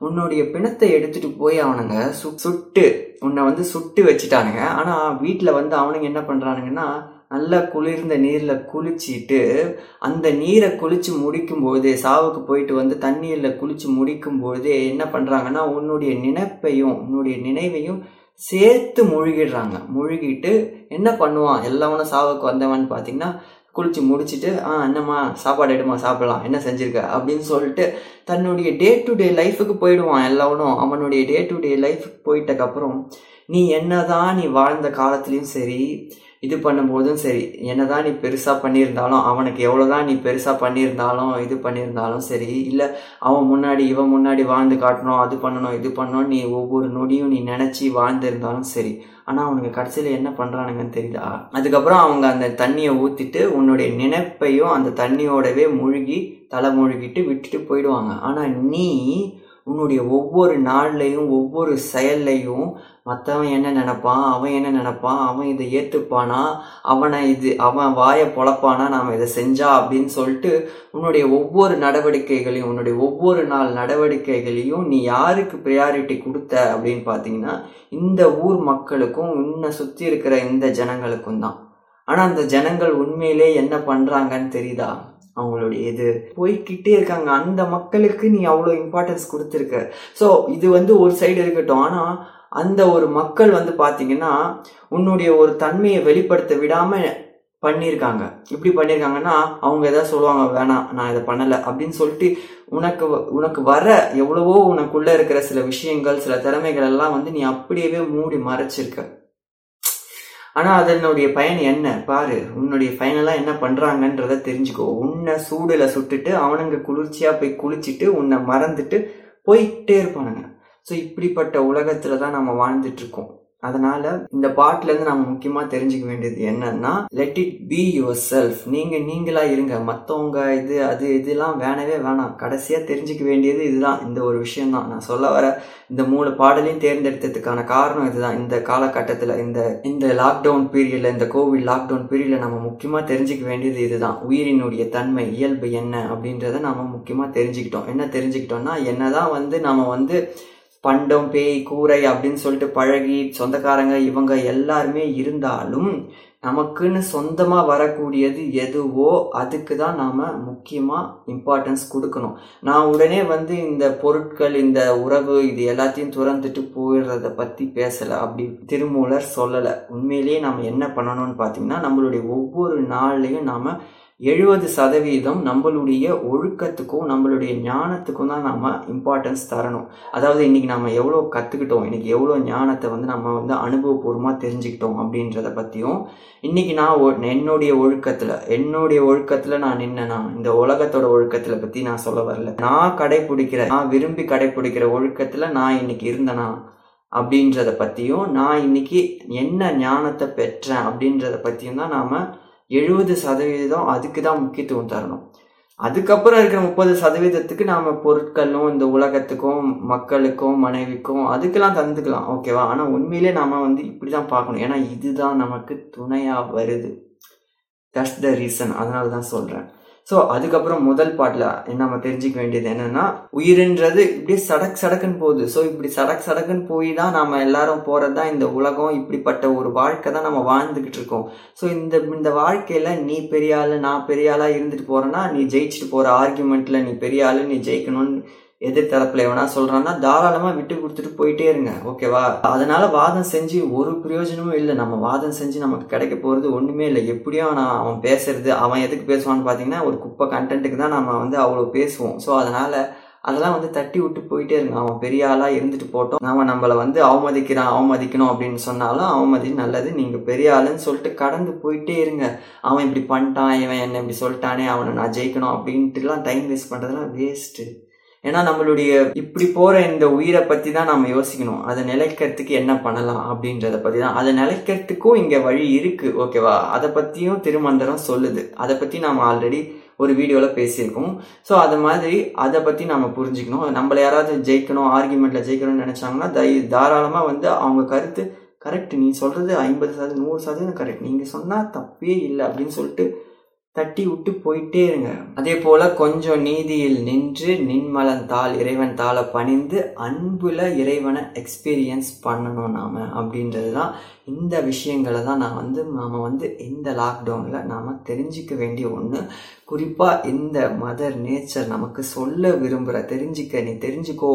உன்னுடைய பிணத்தை எடுத்துட்டு போய் அவனுங்க சு சுட்டு உன்னை வந்து சுட்டு வச்சுட்டானுங்க. ஆனால் வீட்டில் வந்து அவனுங்க என்ன பண்ணுறானுங்கன்னா நல்லா குளிர்ந்த நீரில் குளிச்சிட்டு அந்த நீரை குளிச்சு முடிக்கும் போதே சாவுக்கு போயிட்டு வந்து தண்ணீரில் குளிச்சு முடிக்கும் போதே என்ன பண்ணுறாங்கன்னா உன்னுடைய நினைப்பையும் உன்னுடைய நினைவையும் சேர்த்து முழுகிடுறாங்க. முழுகிட்டு என்ன பண்ணுவான்? எல்லாவனும் சாவுக்கு வந்தவன் பார்த்தீங்கன்னா குளிச்சு முடிச்சுட்டு ஆ என்னம்மா சாப்பாடு எடுமா சாப்பிடலாம். என்ன செஞ்சிருக்க? அப்படின்னு சொல்லிட்டு தன்னுடைய டே டு டே லைஃபுக்கு போயிடுவான் எல்லாவனும். அவனுடைய டே டு டே லைஃபுக்கு போயிட்டக்கப்புறம் நீ என்னதான் நீ வாழ்ந்த காலத்துலேயும் சரி இது பண்ணும்போதும் சரி என்னதான் நீ பெருசாக பண்ணியிருந்தாலும் அவனுக்கு எவ்வளோதான் நீ பெருசாக பண்ணியிருந்தாலும் இது பண்ணியிருந்தாலும் சரி இல்லை அவன் முன்னாடி இவன் முன்னாடி வாழ்ந்து காட்டணும் அது பண்ணணும் இது பண்ணணும் நீ ஒவ்வொரு நொடியும் நீ நினச்சி வாழ்ந்திருந்தாலும் சரி. ஆனால் அவனுக்கு கடைசியில் என்ன பண்ணுறானுங்கன்னு தெரியுதா? அதுக்கப்புறம் அவங்க அந்த தண்ணியை ஊற்றிட்டு உன்னுடைய நினைப்பையும் அந்த தண்ணியோடவே முழுகி தலை முழுகிட்டு விட்டுட்டு போயிடுவாங்க. ஆனால் நீ உன்னுடைய ஒவ்வொரு நாள்லையும் ஒவ்வொரு செயல்லையும் மற்றவன் என்ன நினைப்பான் அவன் என்ன நினைப்பான் அவன் இதை ஏற்றுப்பானா அவனை இது அவன் வாயை பொழப்பானா நாம் இதை செஞ்சா அப்படின்னு சொல்லிட்டு உன்னுடைய ஒவ்வொரு நடவடிக்கைகளையும் உன்னுடைய ஒவ்வொரு நாள் நடவடிக்கைகளையும் நீ யாருக்கு ப்ரையாரிட்டி கொடுத்த அப்படின்னு பார்த்தீங்கன்னா இந்த ஊர் மக்களுக்கும் உன்னை சுற்றி இருக்கிற இந்த ஜனங்களுக்கும் தான். ஆனால் அந்த ஜனங்கள் உண்மையிலே என்ன பண்ணுறாங்கன்னு தெரியுதா? அவங்களுடைய இது. போய்கிட்டே இருக்காங்க. அந்த மக்களுக்கு நீ அவ்வளோ இம்பார்ட்டன்ஸ் கொடுத்துருக்க. ஸோ இது வந்து ஒரு சைடு இருக்கட்டும். ஆனால் அந்த ஒரு மக்கள் வந்து பார்த்தீங்கன்னா உன்னுடைய ஒரு தன்மையை வெளிப்படுத்த விடாமல் பண்ணியிருக்காங்க இப்படி பண்ணியிருக்காங்கன்னா அவங்க எதாவது சொல்லுவாங்க வேணாம் நான் இதை பண்ணலை. அப்படின்னு சொல்லிட்டு உனக்கு உனக்கு வர எவ்வளவோ உனக்குள்ளே இருக்கிற சில விஷயங்கள் சில திறமைகள் எல்லாம் வந்து நீ அப்படியே மூடி மறைச்சிருக்க. ஆனால் அதனுடைய பயன் என்ன? பாரு உன்னுடைய பயனெல்லாம் என்ன பண்ணுறாங்கன்றத தெரிஞ்சுக்கோ. உன்னை சூடில் சுட்டுட்டு அவனுங்க குளிர்ச்சியாக போய் குளிச்சுட்டு உன்னை மறந்துட்டு போயிட்டே இருப்பானுங்க. ஸோ இப்படிப்பட்ட உலகத்தில் தான் நம்ம வாழ்ந்துட்டுருக்கோம். அதனால் அதனால இந்த பாட்டிலேருந்து நம்ம முக்கியமாக தெரிஞ்சுக்க வேண்டியது என்னன்னா let it be yourself நீங்கள் நீங்களா இருங்க. மற்றவங்க இது அது இதெல்லாம் வேணவே வேணாம். கடைசியாக தெரிஞ்சுக்க வேண்டியது இதுதான். இந்த ஒரு விஷயந்தான் நான் சொல்ல வர இந்த மூணு பாடலையும் தேர்ந்தெடுத்ததுக்கான காரணம் இதுதான். இந்த காலகட்டத்தில் இந்த இந்த லாக்டவுன் பீரியடில் இந்த கோவிட் லாக்டவுன் பீரியடில் நம்ம முக்கியமாக தெரிஞ்சுக்க வேண்டியது இதுதான். உயிரினுடைய தன்மை இயல்பு என்ன அப்படின்றத நம்ம முக்கியமாக தெரிஞ்சுக்கிட்டோம். என்ன தெரிஞ்சுக்கிட்டோம்னா என்னதான் வந்து நம்ம வந்து பண்டம் பேய் கூரை அப்படின்னு சொல்லிட்டு பழகி சொந்தக்காரங்க இவங்க எல்லாருமே இருந்தாலும் நமக்குன்னு சொந்தமாக வரக்கூடியது எதுவோ அதுக்கு தான் நாம் முக்கியமாக இம்பார்ட்டன்ஸ் கொடுக்கணும். நான் உடனே வந்து இந்த பொருட்கள் இந்த உறவு இது எல்லாத்தையும் துறந்துட்டு போயிடுறத பற்றி பேசலை அப்படி திருமூலர் சொல்லலை. உண்மையிலேயே நம்ம என்ன பண்ணணும்னு பார்த்தீங்கன்னா நம்மளுடைய ஒவ்வொரு நாள்லையும் நாம் எழுபது சதவீதம் நம்மளுடைய ஒழுக்கத்துக்கும் நம்மளுடைய ஞானத்துக்கும் தான் நம்ம இம்பார்ட்டன்ஸ் தரணும். அதாவது இன்றைக்கி நம்ம எவ்வளோ கற்றுக்கிட்டோம் இன்றைக்கி எவ்வளோ ஞானத்தை வந்து நம்ம வந்து அனுபவபூர்வமாக தெரிஞ்சுக்கிட்டோம் அப்படின்றத பற்றியும் இன்றைக்கி நான் ஒ- என்னுடைய ஒழுக்கத்தில் என்னுடைய ஒழுக்கத்தில் நான் நின்னேனா இந்த உலகத்தோட ஒழுக்கத்தில் பற்றி நான் சொல்ல வரல. நான் கடைப்பிடிக்கிற நான் விரும்பி கடைப்பிடிக்கிற ஒழுக்கத்தில் நான் இன்னைக்கு இருந்தேனா அப்படின்றத பற்றியும் நான் இன்னைக்கு என்ன ஞானத்தை பெற்றேன் அப்படின்றத பற்றியும் தான் நாம் எழுபது சதவீதம் அதுக்கு தான் முக்கியத்துவம் தரணும். அதுக்கப்புறம் இருக்கிற முப்பது சதவீதத்துக்கு நாம் பொருட்களும் இந்த உலகத்துக்கும் மக்களுக்கும் மனைவிக்கும் அதுக்கெல்லாம் தந்துக்கலாம் ஓகேவா? ஆனால் உண்மையிலே நாம் வந்து இப்படி தான் பார்க்கணும். ஏன்னா இதுதான் நமக்கு துணையாக வருது. தட்ஸ் த ரீசன் அதனால தான் சொல்கிறேன் ஸோ அதுக்கப்புறம் முதல் பாட்டில் நம்ம தெரிஞ்சுக்க வேண்டியது என்னன்னா உயிர்ன்றது இப்படியே சடக் சடக்குன்னு போகுது. ஸோ இப்படி சடக் சடக்குன்னு போய் தான் நம்ம எல்லாரும் போகிறது தான் இந்த உலகம் இப்படிப்பட்ட ஒரு வாழ்க்கை தான் நம்ம வாழ்ந்துக்கிட்டு இருக்கோம். ஸோ இந்த இந்த வாழ்க்கையில் நீ பெரிய ஆள் நான் பெரிய ஆளாக இருந்துட்டு போகிறேன்னா நீ ஜெயிச்சுட்டு போகிற ஆர்குமெண்ட்டில் நீ பெரிய ஆளு நீ ஜெயிக்கணும்னு எதிர்த்தரப்புல எவனா சொல்றான்னா தாராளமா விட்டு கொடுத்துட்டு போயிட்டே இருங்க ஓகேவா? அதனால வாதம் செஞ்சு ஒரு பிரயோஜனமும் இல்லை. நம்ம வாதம் செஞ்சு நமக்கு கிடைக்க போறது ஒண்ணுமே இல்லை. எப்படியும் நான் அவன் பேசுறது அவன் எதுக்கு பேசுவான்னு பாத்தீங்கன்னா ஒரு குப்பை கண்டென்ட்டுக்கு தான் நம்ம வந்து அவ்வளோ பேசுவோம். ஸோ அதனால அதெல்லாம் வந்து தட்டி விட்டு போயிட்டே இருங்க. அவன் பெரிய ஆளாக இருந்துட்டு போட்டோம். நாம நம்மளை வந்து அவமதிக்கிறான் அவமதிக்கணும் அப்படின்னு சொன்னாலும் அவமதி நல்லது. நீங்கள் பெரிய ஆளுன்னு சொல்லிட்டு கடந்து போயிட்டே இருங்க. அவன் இப்படி பண்ணிட்டான் இவன் என்ன இப்படி சொல்லிட்டானே அவனை நான் ஜெயிக்கணும் அப்படின்ட்டுலாம் டைம் வேஸ்ட் பண்ணுறதுலாம் வேஸ்ட்டு ஏன்னா நம்மளுடைய இப்படி போற இந்த உயிரை பத்தி தான் நம்ம யோசிக்கணும். அதை நிலைக்கிறதுக்கு என்ன பண்ணலாம் அப்படின்றத பத்தி தான் அதை நிலைக்கிறதுக்கும் இங்க வழி இருக்கு ஓகேவா அதை பத்தியும் திருமந்திரம் சொல்லுது. அதை பத்தி நாம ஆல்ரெடி ஒரு வீடியோவில் பேசியிருக்கோம். ஸோ அது மாதிரி அதை பற்றி நம்ம புரிஞ்சுக்கணும். நம்மளை யாராவது ஜெயிக்கணும் ஆர்குமெண்ட்டில் ஜெயிக்கணும்னு நினச்சாங்கன்னா தை தாராளமாக வந்து அவங்க கருத்து கரெக்ட் நீ சொல்கிறது ஐம்பது சதவீதம் நூறு சதவீதம் கரெக்ட் நீங்கள் சொன்னால் தப்பே இல்லை அப்படின்னு சொல்லிட்டு தட்டி விட்டு போயிட்டே இருங்க. அதே போல கொஞ்சம் நீதியில் நின்று நின்மலன் தாள் இறைவன் தாளை பணிந்து அன்புல இறைவனை எக்ஸ்பீரியன்ஸ் பண்ணணும் நாம அப்படின்றது தான் இந்த விஷயங்களை தான் நான் வந்து நாம வந்து இந்த லாக்டவுனில் நாம் தெரிஞ்சிக்க வேண்டிய ஒன்று குறிப்பாக இந்த மதர் நேச்சர் நமக்கு சொல்ல விரும்புகிற தெரிஞ்சிக்க நீ தெரிஞ்சுக்கோ.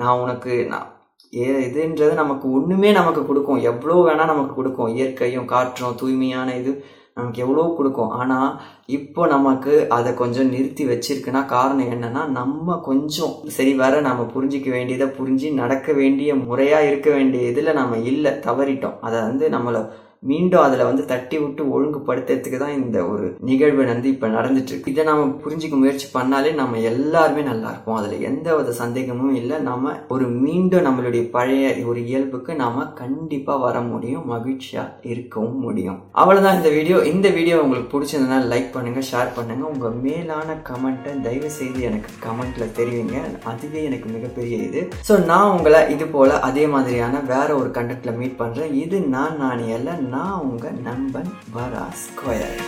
நான் உனக்கு நான் ஏ இதுன்றது நமக்கு ஒன்றுமே நமக்கு கொடுக்கும். எவ்வளோ வேணால் நமக்கு கொடுக்கும். இயற்கையும் காற்றும் தூய்மையான இது. நமக்கு எவ்வளோ கொடுக்கும். ஆனால் இப்போ நமக்கு அதை கொஞ்சம் நிறுத்தி வச்சிருக்குன்னா காரணம் என்னன்னா நம்ம கொஞ்சம் சரி வர நம்ம புரிஞ்சிக்க வேண்டியதை புரிஞ்சு நடக்க வேண்டிய முறையாக இருக்க வேண்டிய இதில் நம்ம இல்லை தவறிட்டோம். அதை வந்து நம்மளை மீண்டும் அதில் வந்து தட்டி விட்டு ஒழுங்குபடுத்துறதுக்கு தான் இந்த ஒரு நிகழ்வு வந்து இப்போ நடந்துட்டு இருக்கு இதை நம்ம புரிஞ்சிக்க முயற்சி பண்ணாலே நம்ம எல்லாருமே நல்லா இருப்போம். அதில் எந்த வித சந்தேகமும் இல்லை. நம்ம ஒரு மீண்டும் நம்மளுடைய பழைய ஒரு இயல்புக்கு நாம கண்டிப்பாக வர முடியும். மகிழ்ச்சியாக இருக்கவும் முடியும். அவ்வளோதான் இந்த வீடியோ. இந்த வீடியோ உங்களுக்கு பிடிச்சிருந்ததுனா லைக் பண்ணுங்க ஷேர் பண்ணுங்க. உங்க மேலான கமெண்ட்டை தயவு செய்து எனக்கு கமெண்ட்ல தெரிவிங்க. அதுவே எனக்கு மிகப்பெரிய இது. ஸோ நான் உங்களை இது போல அதே மாதிரியான வேற ஒரு கண்டென்ட்ல மீட் பண்றேன். இது நான் நானே அல்ல நான் உங்கள் நண்பன் வரா ஸ்கொயர்